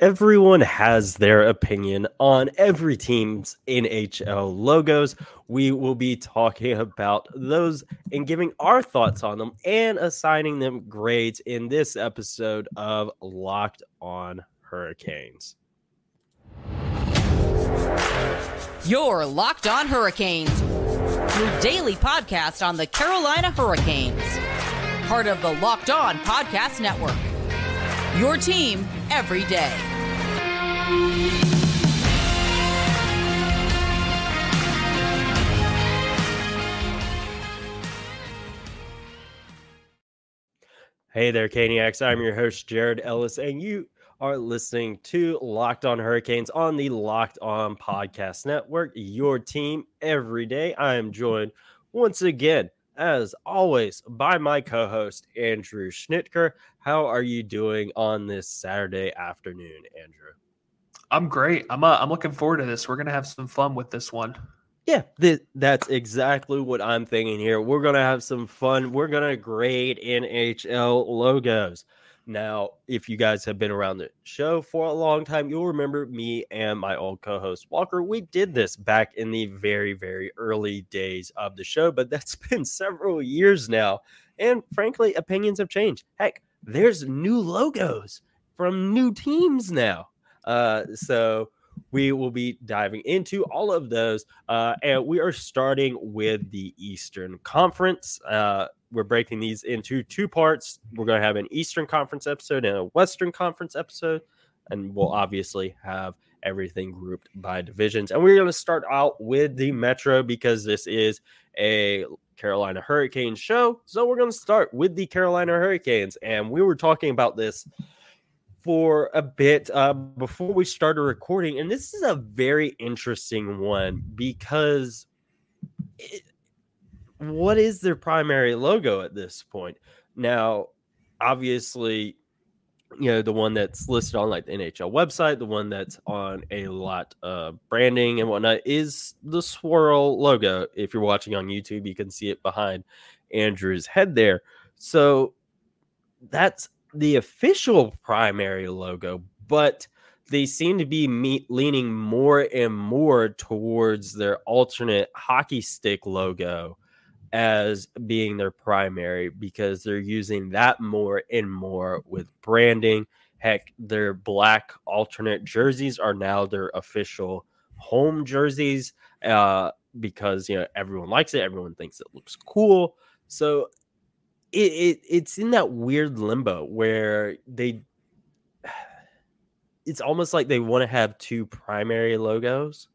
Everyone has their opinion on every team's NHL logos. We will be talking about those and giving our thoughts on them and assigning them grades in this episode of Locked On Hurricanes. Your Locked On Hurricanes, your daily podcast on the Carolina Hurricanes, part of the Locked On Podcast Network. Your team every day. Hey there, Caniacs. I'm your host, Jared Ellis, and you are listening to Locked On Hurricanes on the Locked On Podcast Network, your team every day. I am joined once again, as always, by my co host, Andrew Schnittker. How are you doing on this Saturday afternoon, Andrew? I'm great. I'm uh, I'm looking forward to this. We're gonna have some fun with this one. Yeah, th- that's exactly what I'm thinking here. We're going to have some fun. We're going to grade NHL logos. Now, if you guys have been around the show for a long time, you'll remember me and my old co host Walker. We did this back in the very, very early days of the show, but that's been several years now. And frankly, opinions have changed. Heck, there's new logos from new teams now. Uh, so we will be diving into all of those. Uh, and we are starting with the Eastern Conference. Uh, we're breaking these into two parts. We're going to have an Eastern Conference episode and a Western Conference episode. And we'll obviously have everything grouped by divisions. And we're going to start out with the Metro because this is a Carolina Hurricanes show. So we're going to start with the Carolina Hurricanes. And we were talking about this for a bit uh, before we started recording, and this is a very interesting one because it, what is their primary logo at this point? Now, obviously, you know the one that's listed on like the NHL website, the one that's on a lot of branding and whatnot is the swirl logo. If you're watching on YouTube, you can see it behind Andrew's head there. So that's the official primary logo, but they seem to be leaning more and more towards their alternate hockey stick logo as being their primary because they're using that more and more with branding. Heck, their black alternate jerseys are now their official home jerseys uh, because you know everyone likes it, everyone thinks it looks cool. So it, it it's in that weird limbo where they it's almost like they want to have two primary logos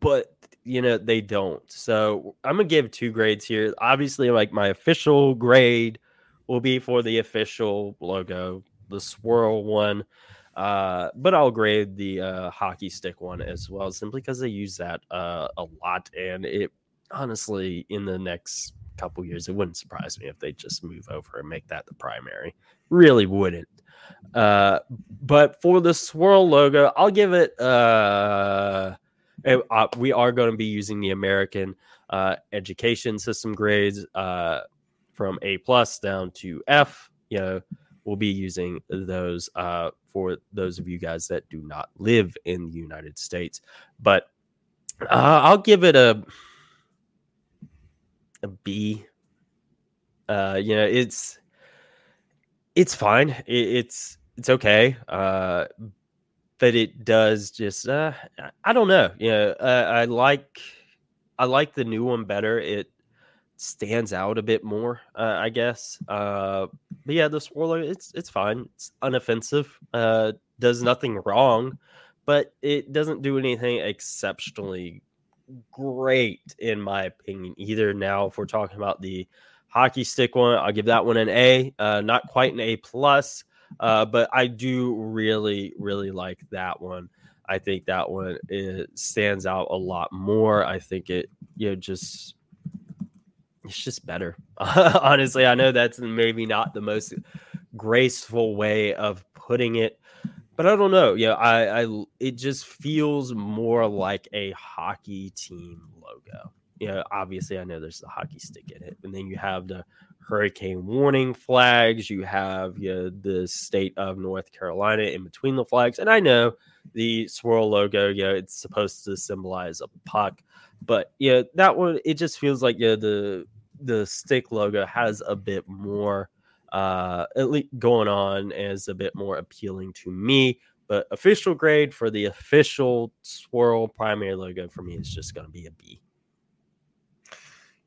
but you know they don't so i'm gonna give two grades here obviously like my official grade will be for the official logo the swirl one uh, but I'll grade the uh, hockey stick one as well, simply because they use that uh, a lot, and it honestly in the next couple years, it wouldn't surprise me if they just move over and make that the primary. Really wouldn't. Uh, but for the swirl logo, I'll give it. Uh, uh, we are going to be using the American uh, education system grades uh, from A plus down to F. You know, we'll be using those uh, for those of you guys that do not live in the United States. But uh, I'll give it a a B. Uh, you know, it's it's fine. It, it's it's okay. Uh, but it does just uh, I don't know. You know, uh, I like I like the new one better. It stands out a bit more, uh, I guess. Uh, but yeah, the swirler, it's it's fine. It's unoffensive. Uh, does nothing wrong, but it doesn't do anything exceptionally great in my opinion either. Now, if we're talking about the hockey stick one, I'll give that one an A. Uh, not quite an A plus, uh, but I do really, really like that one. I think that one it stands out a lot more. I think it, you know, just it's just better. Honestly, I know that's maybe not the most graceful way of putting it, but I don't know. Yeah, I, I it just feels more like a hockey team logo. you know, obviously I know there's the hockey stick in it, and then you have the hurricane warning flags. You have you know, the state of North Carolina in between the flags, and I know the swirl logo. You know, it's supposed to symbolize a puck, but yeah, that one it just feels like yeah, the the stick logo has a bit more uh at least going on as a bit more appealing to me but official grade for the official swirl primary logo for me is just going to be a b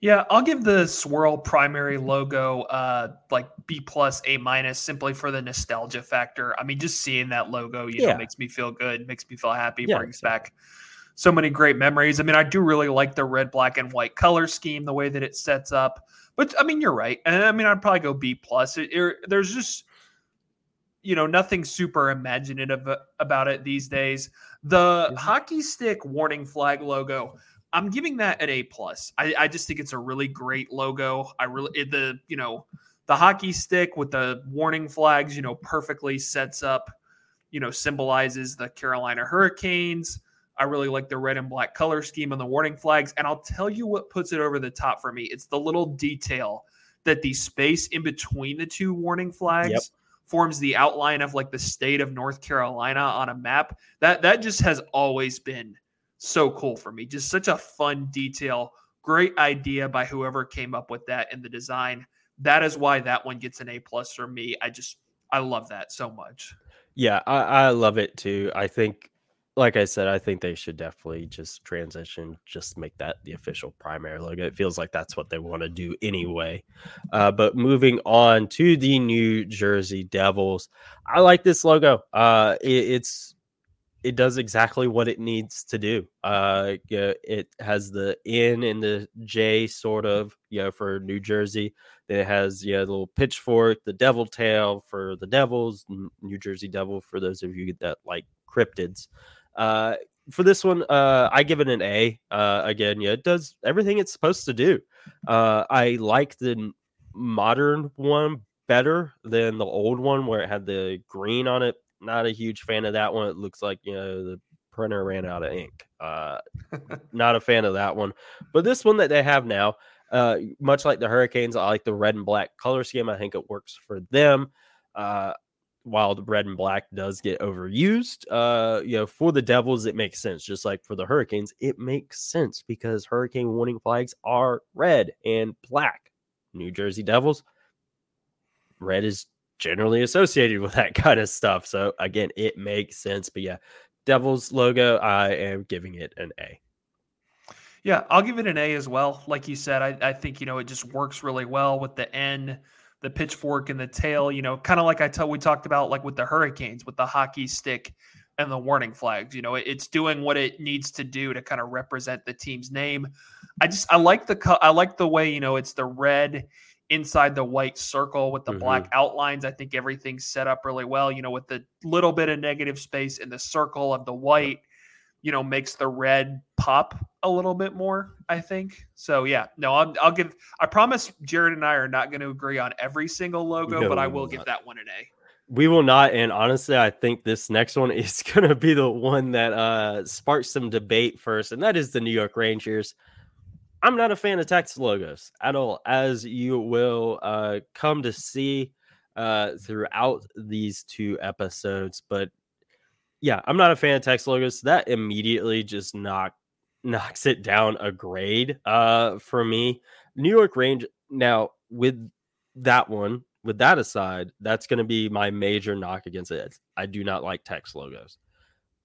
yeah i'll give the swirl primary logo uh like b plus a minus simply for the nostalgia factor i mean just seeing that logo you yeah. know makes me feel good makes me feel happy yeah, brings exactly. back so many great memories i mean i do really like the red black and white color scheme the way that it sets up but I mean, you're right. And I mean, I'd probably go B plus. It, it, there's just you know nothing super imaginative about it these days. The hockey stick warning flag logo. I'm giving that an A plus. I, I just think it's a really great logo. I really it, the you know the hockey stick with the warning flags. You know, perfectly sets up. You know, symbolizes the Carolina Hurricanes. I really like the red and black color scheme on the warning flags. And I'll tell you what puts it over the top for me. It's the little detail that the space in between the two warning flags yep. forms the outline of like the state of North Carolina on a map. That that just has always been so cool for me. Just such a fun detail. Great idea by whoever came up with that in the design. That is why that one gets an A plus for me. I just I love that so much. Yeah, I, I love it too. I think like I said, I think they should definitely just transition, just make that the official primary logo. It feels like that's what they want to do anyway. Uh, but moving on to the New Jersey Devils, I like this logo. Uh, it, it's it does exactly what it needs to do. Uh, yeah, it has the N and the J sort of, you know, for New Jersey. Then it has yeah, the little pitchfork, the devil tail for the Devils, New Jersey Devil for those of you that like cryptids. Uh, for this one, uh, I give it an A. Uh, again, yeah, it does everything it's supposed to do. Uh, I like the modern one better than the old one where it had the green on it. Not a huge fan of that one. It looks like you know the printer ran out of ink. Uh, not a fan of that one. But this one that they have now, uh, much like the Hurricanes, I like the red and black color scheme. I think it works for them. Uh, while the red and black does get overused, uh, you know, for the Devils, it makes sense. Just like for the Hurricanes, it makes sense because hurricane warning flags are red and black. New Jersey Devils, red is generally associated with that kind of stuff. So again, it makes sense. But yeah, Devils logo, I am giving it an A. Yeah, I'll give it an A as well. Like you said, I, I think you know it just works really well with the N the pitchfork and the tail, you know, kind of like I tell we talked about like with the Hurricanes with the hockey stick and the warning flags. You know, it, it's doing what it needs to do to kind of represent the team's name. I just I like the I like the way you know it's the red inside the white circle with the mm-hmm. black outlines. I think everything's set up really well. You know, with the little bit of negative space in the circle of the white you know makes the red pop a little bit more i think so yeah no i'll, I'll give i promise jared and i are not going to agree on every single logo no, but i will give that one an a we will not and honestly i think this next one is going to be the one that uh sparks some debate first and that is the new york rangers i'm not a fan of text logos at all as you will uh come to see uh throughout these two episodes but yeah, I'm not a fan of text logos. That immediately just knock knocks it down a grade uh for me. New York Range now with that one, with that aside, that's going to be my major knock against it. I do not like text logos.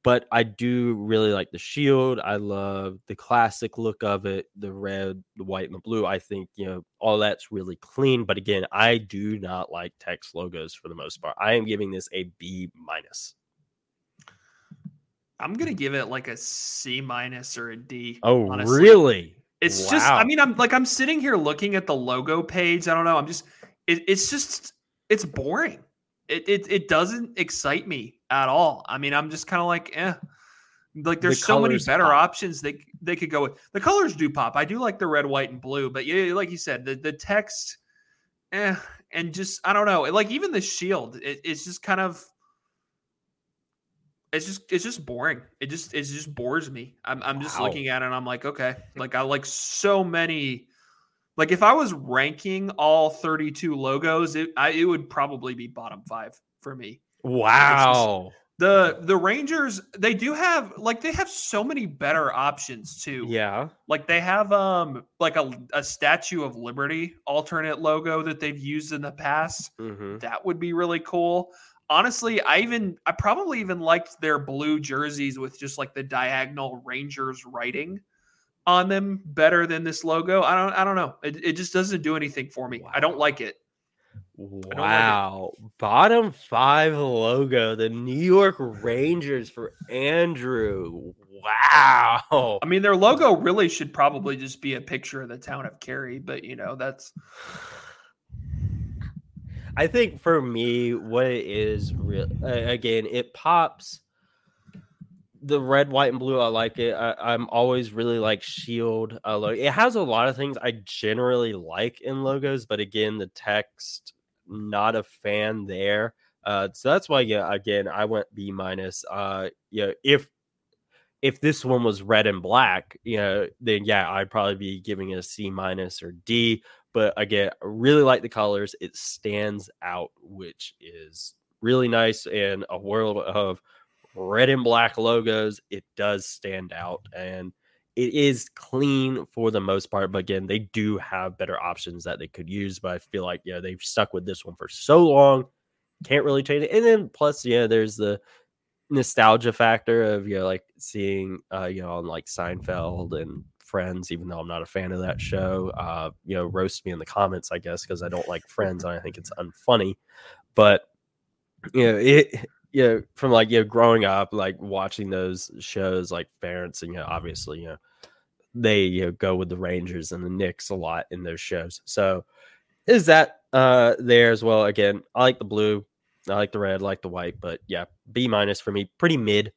But I do really like the shield. I love the classic look of it, the red, the white, and the blue. I think, you know, all that's really clean. But again, I do not like text logos for the most part. I am giving this a B minus. I'm gonna give it like a C minus or a D. Oh, honestly. really? It's wow. just. I mean, I'm like I'm sitting here looking at the logo page. I don't know. I'm just. It, it's just. It's boring. It, it it doesn't excite me at all. I mean, I'm just kind of like, eh. Like there's the so many better pop. options they they could go with. The colors do pop. I do like the red, white, and blue, but yeah, like you said, the the text, eh, and just I don't know. Like even the shield, it, it's just kind of it's just it's just boring. It just it just bores me. I'm I'm just wow. looking at it and I'm like, okay, like I like so many. Like if I was ranking all 32 logos, it I, it would probably be bottom five for me. Wow. The the Rangers they do have like they have so many better options too. Yeah. Like they have um like a, a Statue of Liberty alternate logo that they've used in the past. Mm-hmm. That would be really cool. Honestly, I even I probably even liked their blue jerseys with just like the diagonal Rangers writing on them better than this logo. I don't I don't know. It, it just doesn't do anything for me. Wow. I don't like it. Wow. Bottom five logo, the New York Rangers for Andrew. Wow. I mean, their logo really should probably just be a picture of the town of Cary, but you know, that's. I think for me, what it is, real again, it pops. The red, white, and blue, I like it. I, am always really like Shield. Uh, it has a lot of things I generally like in logos, but again, the text not a fan there. Uh, so that's why, yeah, again, I went B minus. Uh, you know, if if this one was red and black, you know, then yeah, I'd probably be giving it a C minus or D. But again, I really like the colors. It stands out, which is really nice in a world of red and black logos. It does stand out, and it is clean for the most part, but again, they do have better options that they could use. But I feel like yeah, they've stuck with this one for so long, can't really change it. And then plus, yeah, there's the nostalgia factor of you know like seeing uh you know on like Seinfeld and Friends, even though I'm not a fan of that show. Uh, you know, roast me in the comments, I guess, because I don't like Friends and I think it's unfunny. But you know, it you know, from like you know, growing up, like watching those shows, like parents, and you know, obviously, you know, they you know go with the Rangers and the Knicks a lot in those shows. So is that uh there as well? Again, I like the blue, I like the red, I like the white, but yeah, B minus for me, pretty mid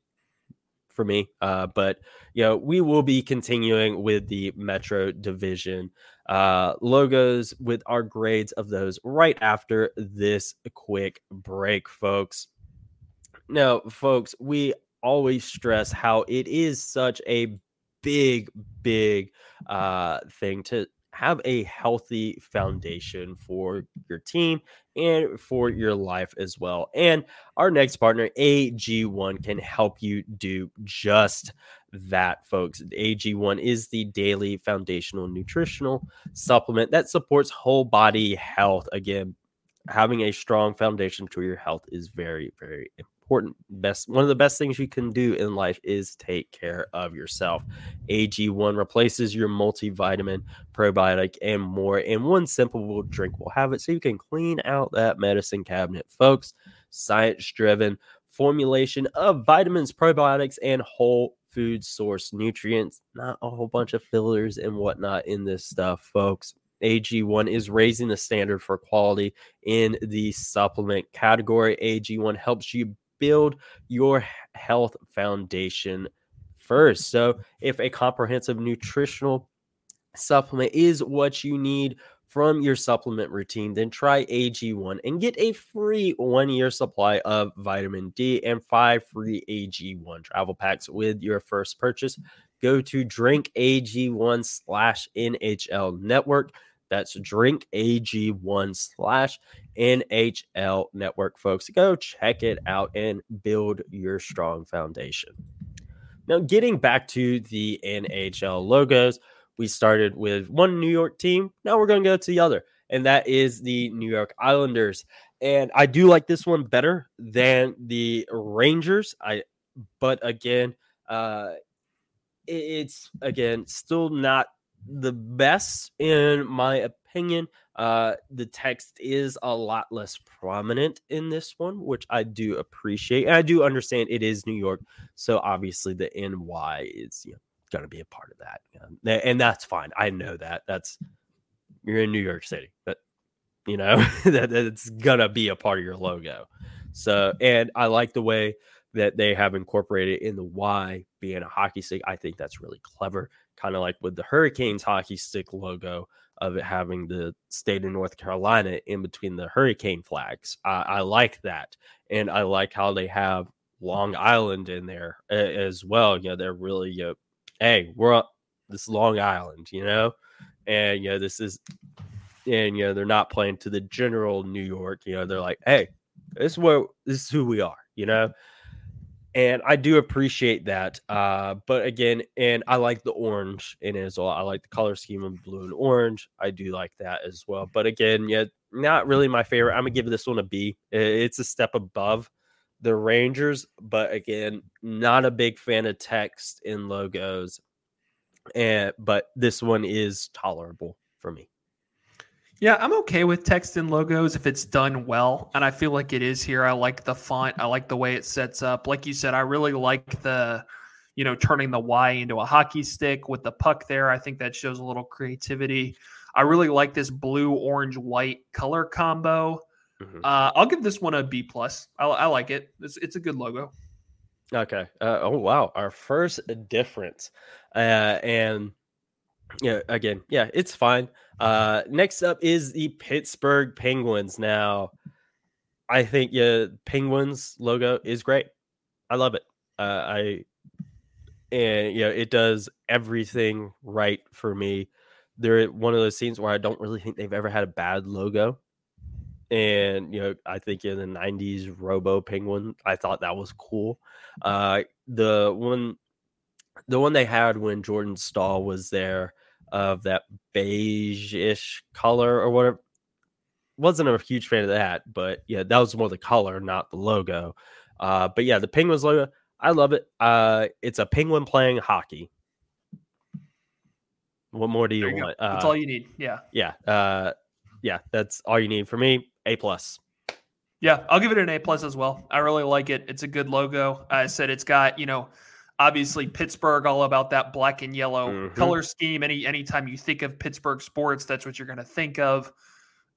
for me. Uh, but you know, we will be continuing with the Metro Division uh, logos with our grades of those right after this quick break, folks. Now, folks, we always stress how it is such a big, big uh, thing to have a healthy foundation for your team and for your life as well. And our next partner, AG1, can help you do just that, folks. AG1 is the daily foundational nutritional supplement that supports whole body health. Again, having a strong foundation to your health is very, very important important best one of the best things you can do in life is take care of yourself. AG1 replaces your multivitamin, probiotic, and more in one simple drink. will have it so you can clean out that medicine cabinet, folks. Science driven formulation of vitamins, probiotics, and whole food source nutrients, not a whole bunch of fillers and whatnot in this stuff, folks. AG1 is raising the standard for quality in the supplement category. AG1 helps you build your health foundation first. So, if a comprehensive nutritional supplement is what you need from your supplement routine, then try AG1 and get a free one year supply of vitamin D and five free AG1 travel packs with your first purchase. Go to drinkag1 slash NHL network. That's drink AG1 slash NHL network, folks. Go check it out and build your strong foundation. Now, getting back to the NHL logos, we started with one New York team. Now we're going to go to the other, and that is the New York Islanders. And I do like this one better than the Rangers. I, but again, uh, it's again still not the best in my opinion. Uh, the text is a lot less prominent in this one, which I do appreciate. And I do understand it is New York, so obviously the NY is you know, going to be a part of that, and that's fine. I know that. That's you're in New York City, but you know that it's gonna be a part of your logo. So, and I like the way that they have incorporated in the Y being a hockey stick. I think that's really clever kind of like with the Hurricanes hockey stick logo of it having the state of North Carolina in between the hurricane flags. I like that. And I like how they have Long Island in there as well. You know, they're really, you know, hey, we're up this Long Island, you know, and you know this is, and you know they're not playing to the general New York. You know, they're like, hey, this is where this is who we are, you know. And I do appreciate that. Uh, but again, and I like the orange in it as well. I like the color scheme of blue and orange. I do like that as well. But again, yeah, not really my favorite. I'm gonna give this one a B. It's a step above the Rangers, but again, not a big fan of text in logos. And but this one is tolerable for me. Yeah, I'm okay with text and logos if it's done well, and I feel like it is here. I like the font. I like the way it sets up. Like you said, I really like the, you know, turning the Y into a hockey stick with the puck there. I think that shows a little creativity. I really like this blue, orange, white color combo. Mm-hmm. Uh, I'll give this one a B plus. I, I like it. It's, it's a good logo. Okay. Uh, oh wow, our first difference, uh, and yeah, again, yeah, it's fine. Uh, next up is the Pittsburgh Penguins. Now, I think yeah, Penguins logo is great. I love it. Uh, I and you know it does everything right for me. They're one of those scenes where I don't really think they've ever had a bad logo and you know i think in the 90s robo penguin i thought that was cool uh the one the one they had when jordan staal was there of that beige-ish color or whatever. Wasn't a huge fan of that but yeah that was more the color not the logo. Uh but yeah the penguins logo i love it. Uh it's a penguin playing hockey. What more do you, you want? That's uh, all you need. Yeah. yeah uh yeah that's all you need for me. A plus. Yeah, I'll give it an A plus as well. I really like it. It's a good logo. I said it's got you know obviously Pittsburgh all about that black and yellow mm-hmm. color scheme. Any anytime you think of Pittsburgh sports, that's what you're going to think of.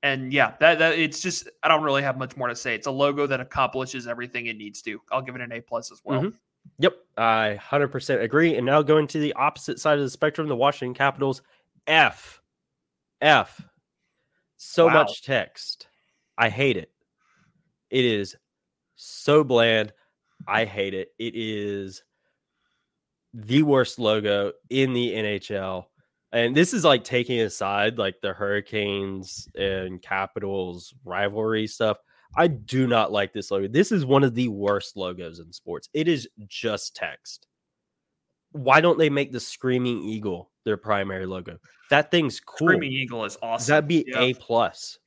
And yeah, that, that it's just I don't really have much more to say. It's a logo that accomplishes everything it needs to. I'll give it an A plus as well. Mm-hmm. Yep, I 100% agree. And now going to the opposite side of the spectrum, the Washington Capitals, F, F, so wow. much text. I hate it. It is so bland. I hate it. It is the worst logo in the NHL. And this is like taking aside like the Hurricanes and Capitals rivalry stuff. I do not like this logo. This is one of the worst logos in sports. It is just text. Why don't they make the Screaming Eagle their primary logo? That thing's cool. Screaming Eagle is awesome. That'd be yeah. A plus.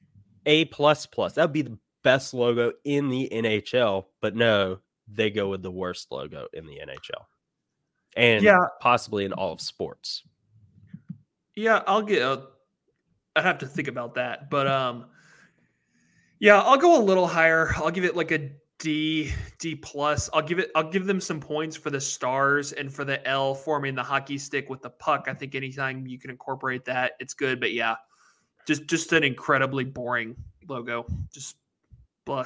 A plus plus. That would be the best logo in the NHL, but no, they go with the worst logo in the NHL. And yeah, possibly in all of sports. Yeah, I'll get uh, I'd have to think about that. But um yeah, I'll go a little higher. I'll give it like a D, D plus. I'll give it I'll give them some points for the stars and for the L forming the hockey stick with the puck. I think anytime you can incorporate that, it's good. But yeah, just just an incredibly boring logo. Just blah.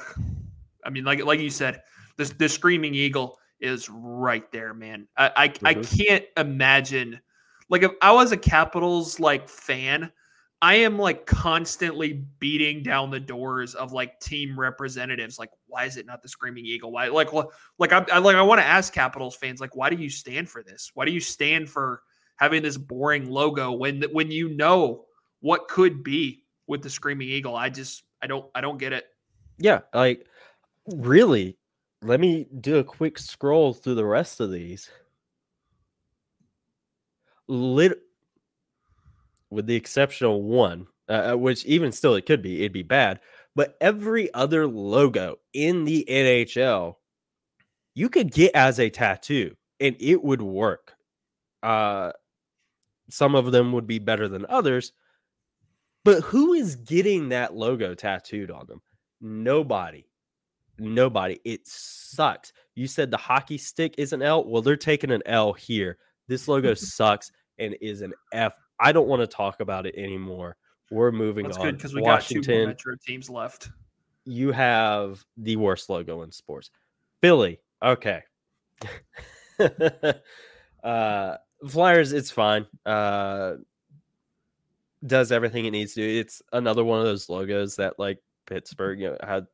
I mean, like like you said, the the screaming eagle is right there, man. I I, mm-hmm. I can't imagine like if I was a Capitals like fan, I am like constantly beating down the doors of like team representatives. Like, why is it not the Screaming Eagle? Why, like, like I, I like I want to ask Capitals fans, like, why do you stand for this? Why do you stand for having this boring logo when when you know what could be with the screaming eagle. I just I don't I don't get it. Yeah, like really. Let me do a quick scroll through the rest of these. Lit with the exception of one, uh, uh, which even still it could be, it'd be bad. But every other logo in the NHL, you could get as a tattoo and it would work. Uh, some of them would be better than others, but who is getting that logo tattooed on them? Nobody. Nobody. It sucks. You said the hockey stick is an L. Well, they're taking an L here. This logo sucks and is an F. I don't want to talk about it anymore. We're moving That's on. good because we Washington, got two Metro teams left. You have the worst logo in sports. Philly. Okay. uh Flyers, it's fine. Uh does everything it needs to. It's another one of those logos that like Pittsburgh, you know, had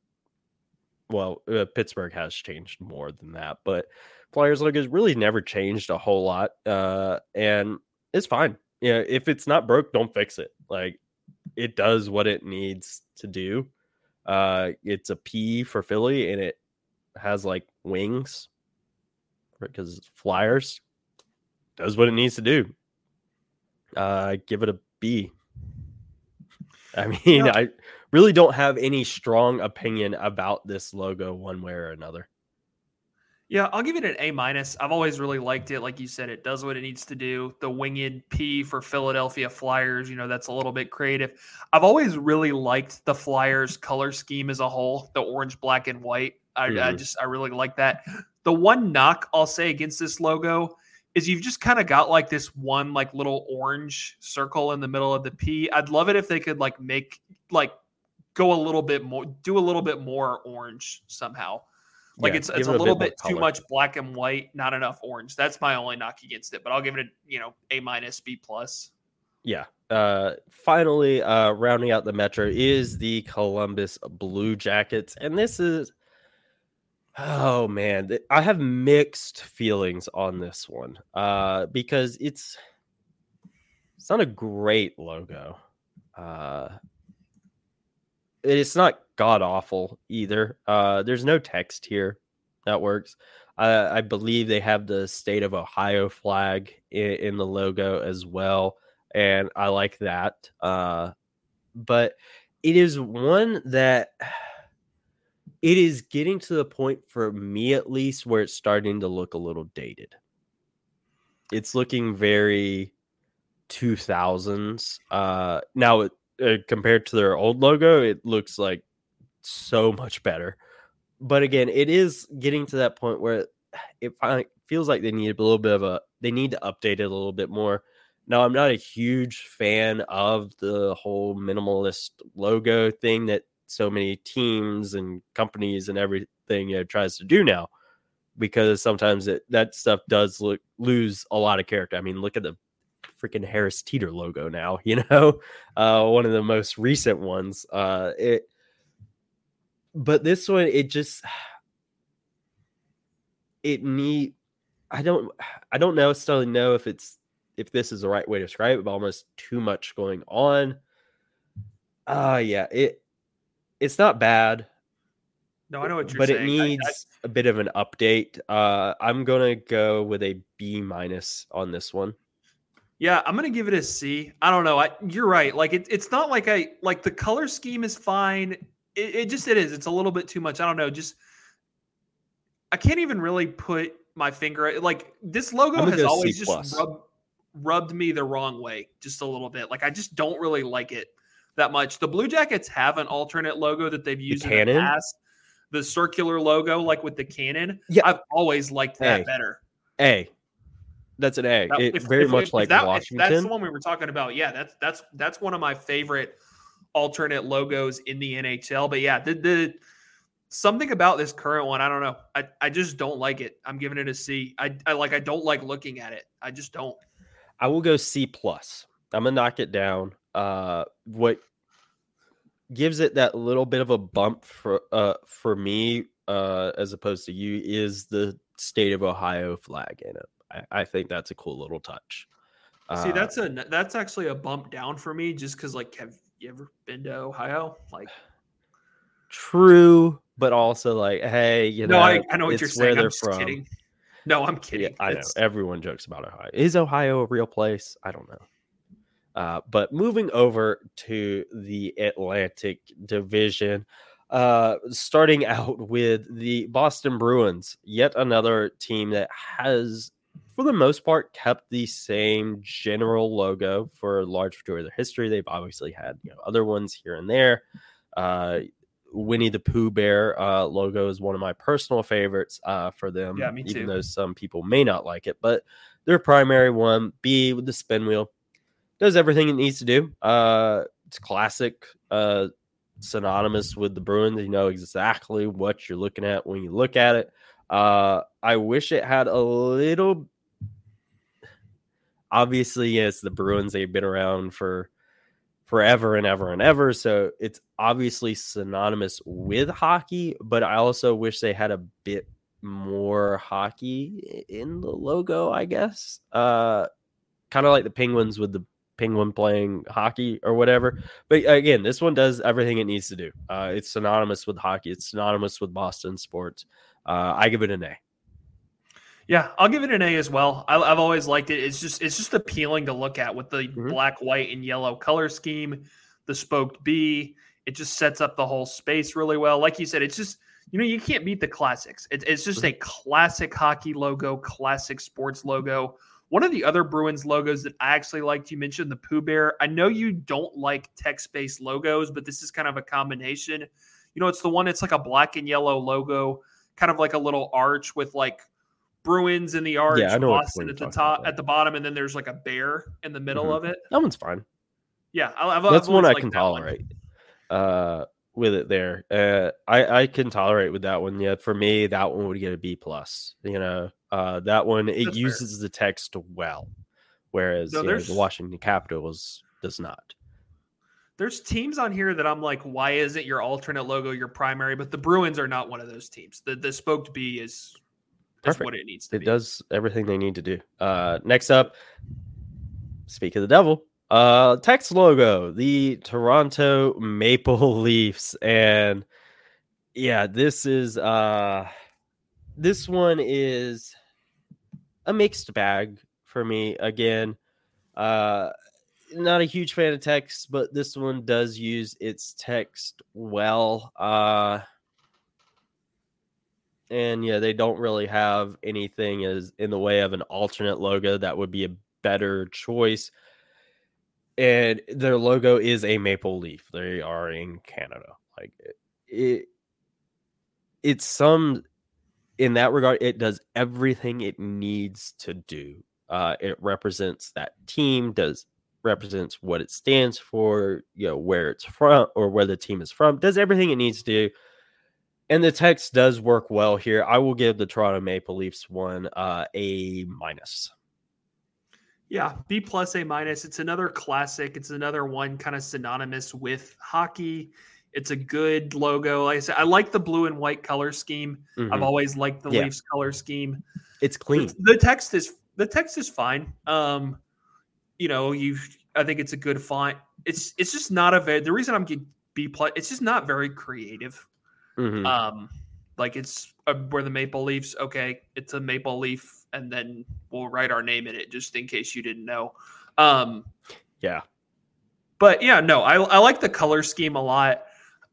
well, uh, Pittsburgh has changed more than that, but Flyers logo has really never changed a whole lot, uh, and it's fine. Yeah, if it's not broke, don't fix it. Like it does what it needs to do. Uh, it's a P for Philly, and it has like wings because Flyers does what it needs to do. Uh, give it a B. I mean, yeah. I really don't have any strong opinion about this logo one way or another. Yeah, I'll give it an A minus. I've always really liked it. Like you said, it does what it needs to do. The winged P for Philadelphia Flyers, you know, that's a little bit creative. I've always really liked the Flyers color scheme as a whole, the orange, black, and white. I, mm-hmm. I just, I really like that. The one knock I'll say against this logo is you've just kind of got like this one like little orange circle in the middle of the P. I'd love it if they could like make like go a little bit more, do a little bit more orange somehow. Like yeah, it's it's a little bit, bit too much black and white, not enough orange. That's my only knock against it, but I'll give it a you know A minus B plus. Yeah. Uh finally uh rounding out the metro is the Columbus Blue Jackets and this is oh man, I have mixed feelings on this one. Uh because it's it's not a great logo. Uh it's not god awful either. Uh, there's no text here that works. I believe they have the state of Ohio flag in, in, the logo as well, and I like that. Uh, but it is one that it is getting to the point for me at least where it's starting to look a little dated. It's looking very 2000s. Uh, now, uh, compared to their old logo, it looks like so much better. But again, it is getting to that point where it feels like they need a little bit of a they need to update it a little bit more. Now, I'm not a huge fan of the whole minimalist logo thing that so many teams and companies and everything you know, tries to do now, because sometimes it, that stuff does look lose a lot of character. I mean, look at the freaking Harris Teeter logo now, you know, uh, one of the most recent ones. Uh, it, but this one, it just, it need, I don't, I don't necessarily know if it's, if this is the right way to describe it, but almost too much going on. Uh, yeah, it, it's not bad. No, I know what you're saying. but saying. it needs I, I, a bit of an update. Uh, I'm gonna go with a B minus on this one. Yeah, I'm gonna give it a C. I don't know. I, you're right. Like it, it's not like I like the color scheme is fine. It, it just it is. It's a little bit too much. I don't know. Just I can't even really put my finger like this logo has always just rubbed, rubbed me the wrong way just a little bit. Like I just don't really like it that much. The Blue Jackets have an alternate logo that they've used the in the past. The circular logo, like with the cannon. Yeah, I've always liked that a. better. A. That's an A. it, if, very if, much if, like that, Washington. that's the one we were talking about. Yeah, that's that's that's one of my favorite alternate logos in the NHL. But yeah, the the something about this current one, I don't know. I, I just don't like it. I'm giving it a C. I, I like I don't like looking at it. I just don't. I will go C plus. I'm gonna knock it down. Uh what gives it that little bit of a bump for uh for me uh as opposed to you is the state of Ohio flag in it. I, I think that's a cool little touch. See, uh, that's a that's actually a bump down for me, just because like, have you ever been to Ohio? Like, true, but also like, hey, you know, no, I, I know what you're saying. I'm from. kidding. No, I'm kidding. Yeah, I know everyone jokes about Ohio. Is Ohio a real place? I don't know. Uh, but moving over to the Atlantic Division, uh, starting out with the Boston Bruins, yet another team that has for the most part, kept the same general logo for a large majority of their history. They've obviously had you know other ones here and there. Uh, Winnie the Pooh Bear uh, logo is one of my personal favorites uh, for them. Yeah, me too. Even though some people may not like it, but their primary one, B with the spin wheel, does everything it needs to do. Uh, it's classic, uh, synonymous with the Bruins. You know exactly what you're looking at when you look at it. Uh, I wish it had a little obviously, yes, the Bruins, they've been around for forever and ever and ever. So it's obviously synonymous with hockey, but I also wish they had a bit more hockey in the logo, I guess. Uh kind of like the Penguins with the penguin playing hockey or whatever. But again, this one does everything it needs to do. Uh, it's synonymous with hockey. It's synonymous with Boston sports. Uh, I give it an A. Yeah, I'll give it an A as well. I, have always liked it. It's just it's just appealing to look at with the mm-hmm. black, white, and yellow color scheme, the spoked B. It just sets up the whole space really well. Like you said, it's just you know you can't beat the classics. It, it's just mm-hmm. a classic hockey logo, classic sports logo. One of the other Bruins logos that I actually liked, you mentioned the Pooh Bear. I know you don't like text based logos, but this is kind of a combination. You know, it's the one that's like a black and yellow logo, kind of like a little arch with like Bruins in the arch, yeah, Boston at the top, about. at the bottom, and then there's like a bear in the middle mm-hmm. of it. That one's fine. Yeah, I've, that's I've one I can tolerate. One. Uh, with it there, uh, I I can tolerate with that one. Yeah, for me, that one would get a B plus. You know, uh, that one it That's uses fair. the text well, whereas no, know, the Washington Capitals does not. There's teams on here that I'm like, why is it your alternate logo your primary? But the Bruins are not one of those teams. The the spoked B is Perfect. what it needs to it be. does everything they need to do. Uh, next up, speak of the devil, uh, text logo, the Toronto Maple Leafs, and yeah, this is uh this one is a mixed bag for me again. Uh not a huge fan of text, but this one does use its text well. Uh and yeah, they don't really have anything as in the way of an alternate logo that would be a better choice. And their logo is a maple leaf. They are in Canada. Like it, it it's some in that regard, it does everything it needs to do. Uh, it represents that team, does represents what it stands for, you know, where it's from or where the team is from, does everything it needs to do. And the text does work well here. I will give the Toronto Maple Leafs one uh, a minus. Yeah, B plus A minus. It's another classic. It's another one kind of synonymous with hockey. It's a good logo. Like I said, I like the blue and white color scheme. Mm-hmm. I've always liked the yeah. Leafs color scheme. It's clean. The, the, text is the text is fine. Um, you know, you I think it's a good font. It's it's just not a very the reason I'm getting B plus. It's just not very creative. Mm-hmm. Um, like it's a, where the maple leafs. Okay, it's a maple leaf, and then we'll write our name in it just in case you didn't know. Um, yeah, but yeah, no, I I like the color scheme a lot.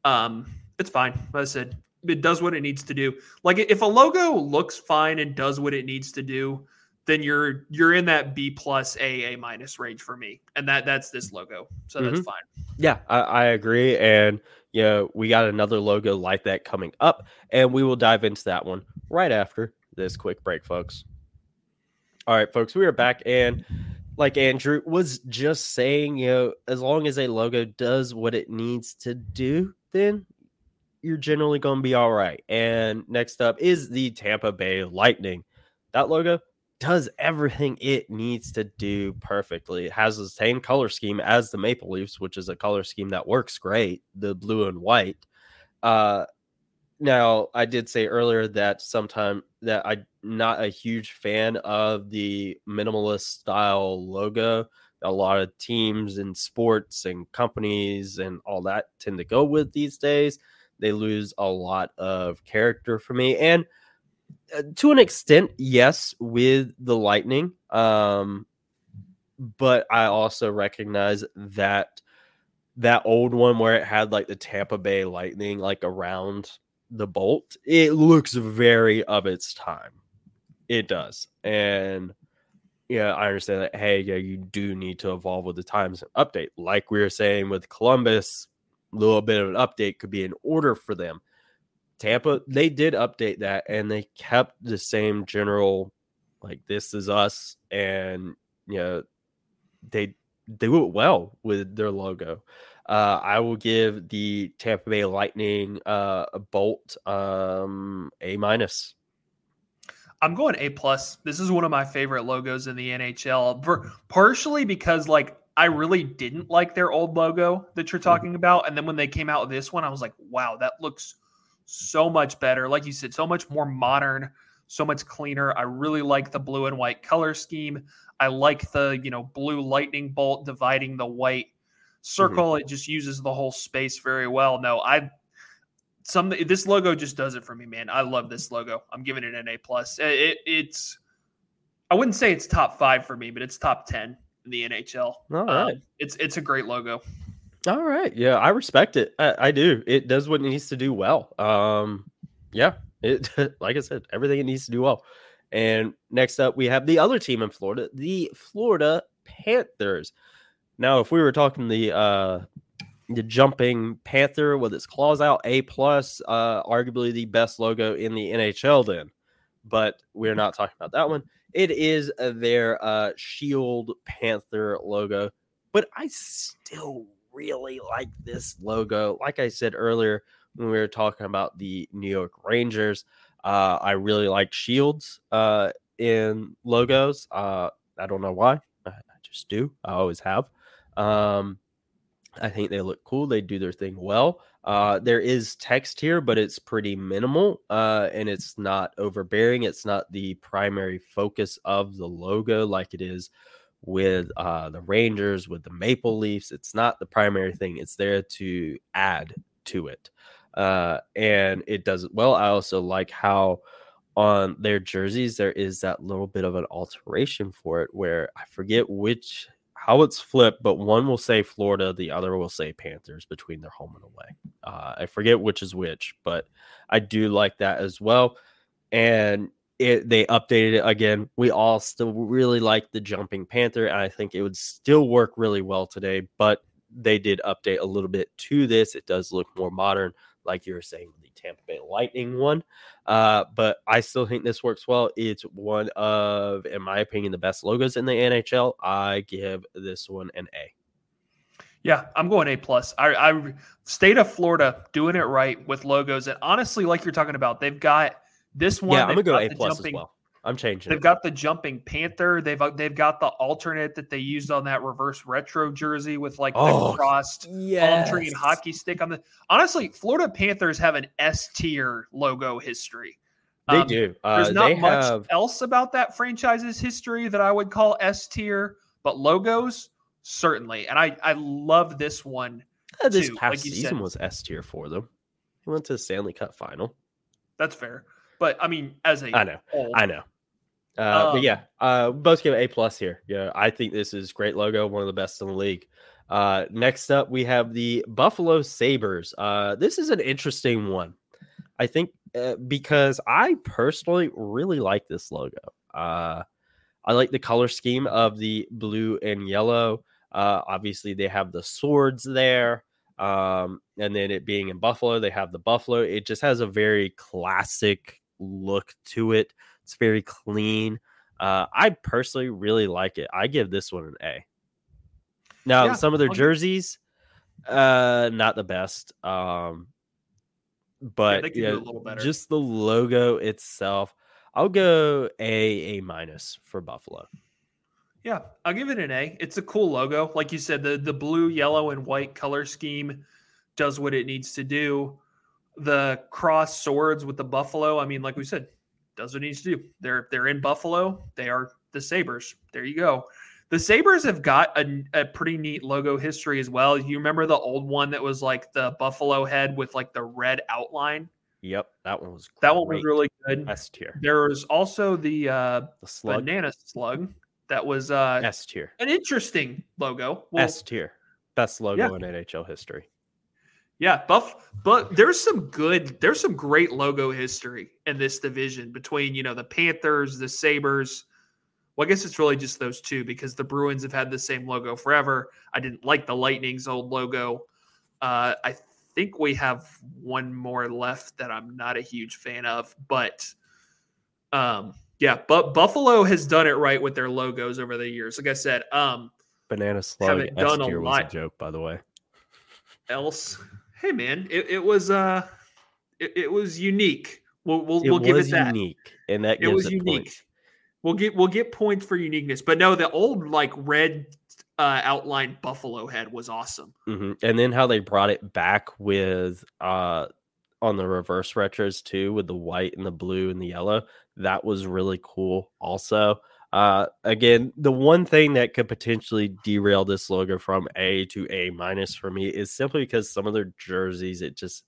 Um, it's fine. Like I said, it does what it needs to do. Like if a logo looks fine and does what it needs to do, then you're you're in that B plus A A minus range for me, and that that's this logo, so mm-hmm. that's fine. Yeah, I, I agree, and you know we got another logo like that coming up, and we will dive into that one right after this quick break, folks. All right, folks, we are back, and like Andrew was just saying, you know, as long as a logo does what it needs to do, then you're generally going to be all right. And next up is the Tampa Bay Lightning. That logo does everything it needs to do perfectly. It has the same color scheme as the Maple Leafs, which is a color scheme that works great, the blue and white. Uh, now, I did say earlier that sometime that I'm not a huge fan of the minimalist style logo a lot of teams and sports and companies and all that tend to go with these days. They lose a lot of character for me. And uh, to an extent, yes, with the Lightning. Um, but I also recognize that that old one where it had like the Tampa Bay Lightning like around the bolt, it looks very of its time. It does. And yeah, I understand that. Hey, yeah, you do need to evolve with the times and update. Like we were saying with Columbus, a little bit of an update could be in order for them. Tampa, they did update that and they kept the same general, like this is us, and you know, they they do it well with their logo. Uh, I will give the Tampa Bay Lightning uh, a bolt um, a minus. I'm going A plus. This is one of my favorite logos in the NHL, partially because like I really didn't like their old logo that you're mm-hmm. talking mm-hmm. about. And then when they came out with this one, I was like, wow, that looks so much better. Like you said, so much more modern, so much cleaner. I really like the blue and white color scheme. I like the, you know, blue lightning bolt dividing the white circle. Mm-hmm. It just uses the whole space very well. No, I some this logo just does it for me, man. I love this logo. I'm giving it an A plus. It, it's I wouldn't say it's top five for me, but it's top ten in the NHL. All right, um, it's it's a great logo. All right, yeah, I respect it. I, I, do. It does what it needs to do well. Um, yeah, it like I said, everything it needs to do well. And next up, we have the other team in Florida, the Florida Panthers. Now, if we were talking the uh, the jumping panther with its claws out, A plus, uh, arguably the best logo in the NHL. Then, but we're not talking about that one. It is their uh, Shield Panther logo, but I still really like this logo. Like I said earlier when we were talking about the New York Rangers, uh, I really like shields uh, in logos. Uh, I don't know why. I just do. I always have. Um, I think they look cool. They do their thing well. Uh, there is text here, but it's pretty minimal uh, and it's not overbearing. It's not the primary focus of the logo like it is with uh, the Rangers, with the Maple Leafs. It's not the primary thing, it's there to add to it. Uh, and it does well. I also like how on their jerseys there is that little bit of an alteration for it where I forget which how it's flipped, but one will say Florida, the other will say Panthers between their home and away. Uh, I forget which is which, but I do like that as well. And it, they updated it again. We all still really like the jumping panther, and I think it would still work really well today. But they did update a little bit to this. It does look more modern, like you were saying, the Tampa Bay Lightning one. Uh, but I still think this works well. It's one of, in my opinion, the best logos in the NHL. I give this one an A. Yeah, I'm going A plus. I, I state of Florida doing it right with logos, and honestly, like you're talking about, they've got this one. Yeah, I'm gonna go A plus jumping, as well. I'm changing. They've it. got the jumping panther. They've uh, they've got the alternate that they used on that reverse retro jersey with like oh, the crossed yes. palm tree and hockey stick on the. Honestly, Florida Panthers have an S tier logo history. They um, do. Uh, there's not much have... else about that franchise's history that I would call S tier, but logos certainly. And I I love this one. Uh, this too, past like season said. was S tier for them. He went to the Stanley Cup final. That's fair. But I mean, as a I know, whole, I know. Uh, um, but yeah, uh, both give A plus here. Yeah, I think this is great logo, one of the best in the league. Uh, next up, we have the Buffalo Sabres. Uh, this is an interesting one. I think uh, because I personally really like this logo. Uh, I like the color scheme of the blue and yellow. Uh, obviously, they have the swords there. Um, and then it being in Buffalo, they have the Buffalo. It just has a very classic look to it. It's very clean. Uh, I personally really like it. I give this one an A. Now, yeah, some of their jerseys, uh, not the best. Um, but yeah, yeah just the logo itself, I'll go A A minus for Buffalo. Yeah, I'll give it an A. It's a cool logo, like you said. the The blue, yellow, and white color scheme does what it needs to do the cross swords with the buffalo. I mean, like we said, does what it needs to do. They're they're in Buffalo. They are the Sabres. There you go. The Sabres have got a, a pretty neat logo history as well. You remember the old one that was like the buffalo head with like the red outline? Yep, that one was great. that one was really good. S tier. There was also the uh the slug. banana slug that was uh S tier. An interesting logo. Well, S tier. Best logo yeah. in NHL history. Yeah, Buff, but there's some good, there's some great logo history in this division between you know the Panthers, the Sabres. Well, I guess it's really just those two because the Bruins have had the same logo forever. I didn't like the Lightning's old logo. Uh, I think we have one more left that I'm not a huge fan of, but um, yeah, but Buffalo has done it right with their logos over the years. Like I said, um, banana slug haven't done a lot. A joke, by the way. Else, hey man, it, it was uh it, it, was unique. We'll we'll, we'll give it that. Unique, and that it was unique. Point. We'll get we'll get points for uniqueness, but no, the old like red uh, outlined buffalo head was awesome. Mm-hmm. And then how they brought it back with uh, on the reverse retros too, with the white and the blue and the yellow. That was really cool. Also, uh, again, the one thing that could potentially derail this logo from A to A minus for me is simply because some of their jerseys, it just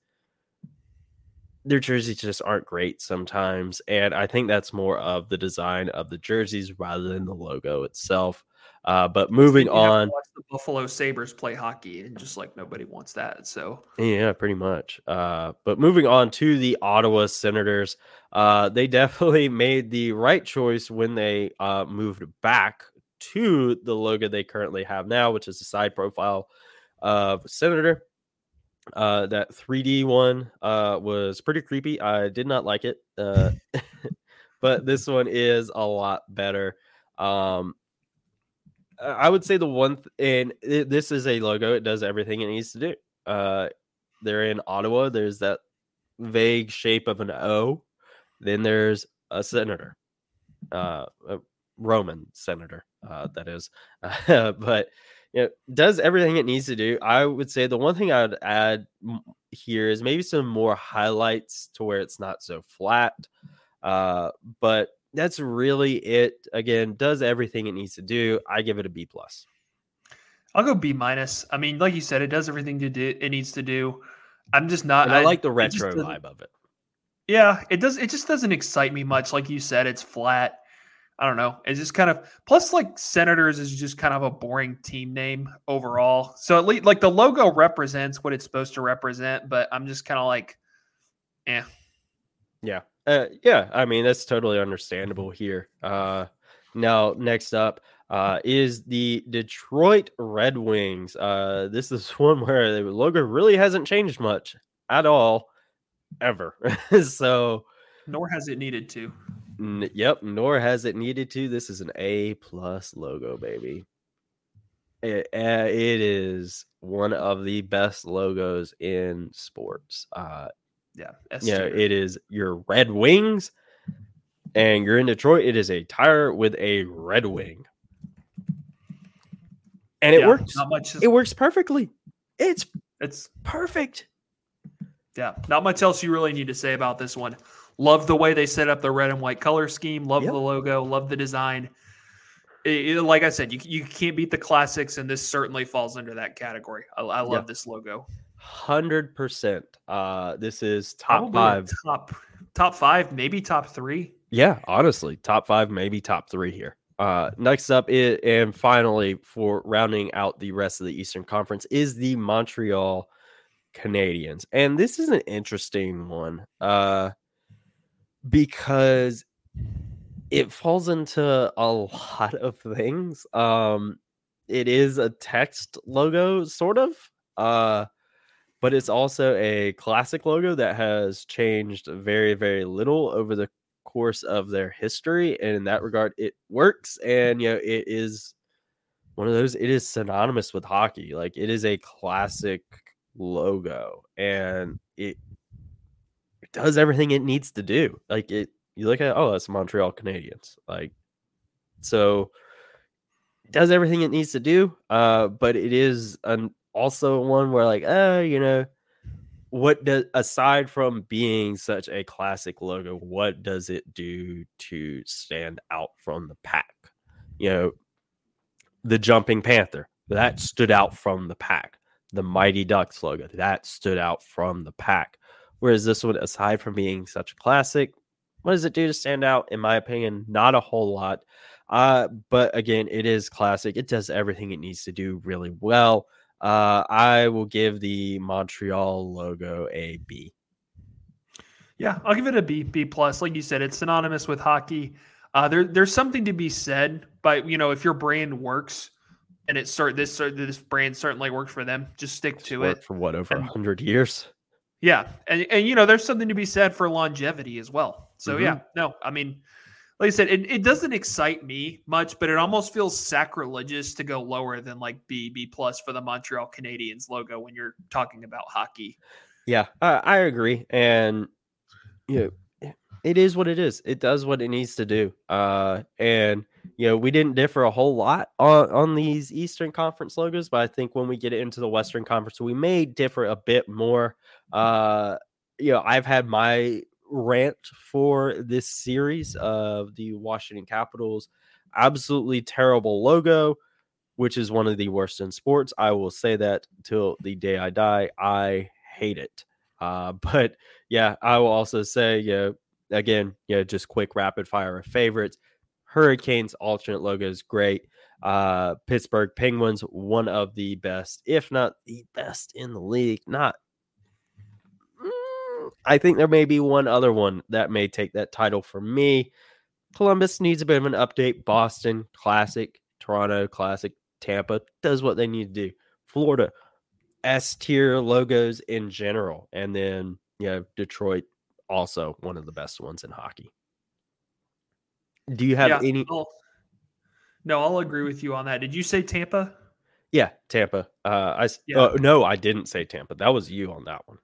their jerseys just aren't great sometimes, and I think that's more of the design of the jerseys rather than the logo itself. Uh, but moving on, the Buffalo Sabres play hockey, and just like nobody wants that. So yeah, pretty much. Uh, but moving on to the Ottawa Senators, uh, they definitely made the right choice when they uh, moved back to the logo they currently have now, which is the side profile of Senator. Uh, that 3D one uh, was pretty creepy. I did not like it, uh, but this one is a lot better. Um, I would say the one, th- and it, this is a logo. It does everything it needs to do. Uh, they're in Ottawa. There's that vague shape of an O. Then there's a senator, uh, a Roman senator, uh, that is. but you know, does everything it needs to do. I would say the one thing I would add here is maybe some more highlights to where it's not so flat. Uh, but that's really it. Again, does everything it needs to do. I give it a B plus. I'll go B minus. I mean, like you said, it does everything to do it needs to do. I'm just not. I, I, like the retro vibe of it. Yeah, it does. It just doesn't excite me much. Like you said, it's flat. I don't know. It's just kind of plus like Senators is just kind of a boring team name overall. So at least like the logo represents what it's supposed to represent, but I'm just kind of like, yeah, yeah. Uh, yeah, I mean that's totally understandable here. Uh, now next up uh, is the Detroit Red Wings. Uh, this is one where the logo really hasn't changed much at all, ever. so, nor has it needed to. N- yep, nor has it needed to. This is an A plus logo, baby. It, uh, it is one of the best logos in sports. Uh, yeah. yeah, it is your Red Wings, and you're in Detroit. It is a tire with a Red Wing, and it yeah, works. It works perfectly. It's it's perfect. Yeah, not much else you really need to say about this one. Love the way they set up the red and white color scheme. Love yep. the logo. Love the design. It, it, like I said, you you can't beat the classics, and this certainly falls under that category. I, I love yep. this logo hundred percent. Uh, this is top Probably five, top top five, maybe top three. Yeah, honestly, top five, maybe top three here. Uh, next up, it, and finally for rounding out the rest of the Eastern Conference is the Montreal Canadiens, and this is an interesting one. Uh, because it falls into a lot of things. Um, it is a text logo, sort of. Uh, but it's also a classic logo that has changed very, very little over the course of their history. And in that regard, it works. And, you know, it is one of those, it is synonymous with hockey. Like it is a classic logo and it, does everything it needs to do. Like it, you look at, oh, that's Montreal Canadiens. Like, so does everything it needs to do. Uh, but it is an also one where like, uh, you know, what does aside from being such a classic logo, what does it do to stand out from the pack? You know, the jumping panther that stood out from the pack. The Mighty Ducks logo that stood out from the pack. Whereas this one, aside from being such a classic, what does it do to stand out? In my opinion, not a whole lot. Uh, but again, it is classic. It does everything it needs to do really well. Uh, I will give the Montreal logo a B. Yeah, I'll give it a B, B plus. Like you said, it's synonymous with hockey. Uh, there, there's something to be said, but you know, if your brand works and it start this this brand certainly works for them, just stick to it for what over a hundred years. Yeah, and and you know, there's something to be said for longevity as well. So mm-hmm. yeah, no, I mean, like I said, it, it doesn't excite me much, but it almost feels sacrilegious to go lower than like B, B plus for the Montreal Canadiens logo when you're talking about hockey. Yeah, I, I agree. And, you know, it is what it is. It does what it needs to do. Uh, and you know, we didn't differ a whole lot on, on these Eastern Conference logos, but I think when we get into the Western Conference, we may differ a bit more. Uh, you know, I've had my rant for this series of the Washington Capitals. Absolutely terrible logo, which is one of the worst in sports. I will say that till the day I die. I hate it. Uh, but yeah, I will also say, yeah, you know, again, yeah, you know, just quick rapid fire of favorites. Hurricanes alternate logo is great. Uh, Pittsburgh Penguins, one of the best, if not the best in the league. Not, mm, I think there may be one other one that may take that title for me. Columbus needs a bit of an update. Boston, classic. Toronto, classic. Tampa does what they need to do. Florida, S tier logos in general. And then, you know, Detroit, also one of the best ones in hockey. Do you have yeah, any? I'll, no, I'll agree with you on that. Did you say Tampa? Yeah, Tampa. Uh, I yeah. Uh, no, I didn't say Tampa. That was you on that one.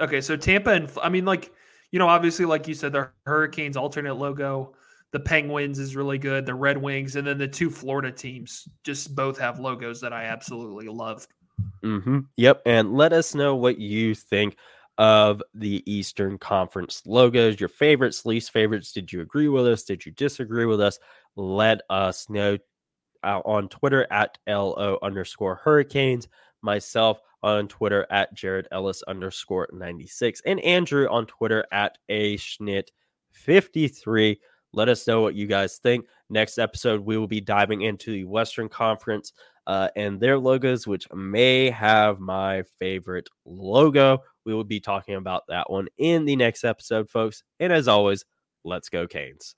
Okay, so Tampa and I mean, like you know, obviously, like you said, the Hurricanes alternate logo. The Penguins is really good. The Red Wings, and then the two Florida teams just both have logos that I absolutely love. Mm-hmm. Yep, and let us know what you think of the Eastern Conference logos, your favorites, least favorites. Did you agree with us? Did you disagree with us? Let us know uh, on Twitter at LO underscore hurricanes, myself on Twitter at Jared Ellis underscore 96, and Andrew on Twitter at A Schnitt 53. Let us know what you guys think. Next episode, we will be diving into the Western Conference uh, and their logos, which may have my favorite logo. We will be talking about that one in the next episode, folks. And as always, let's go, Canes.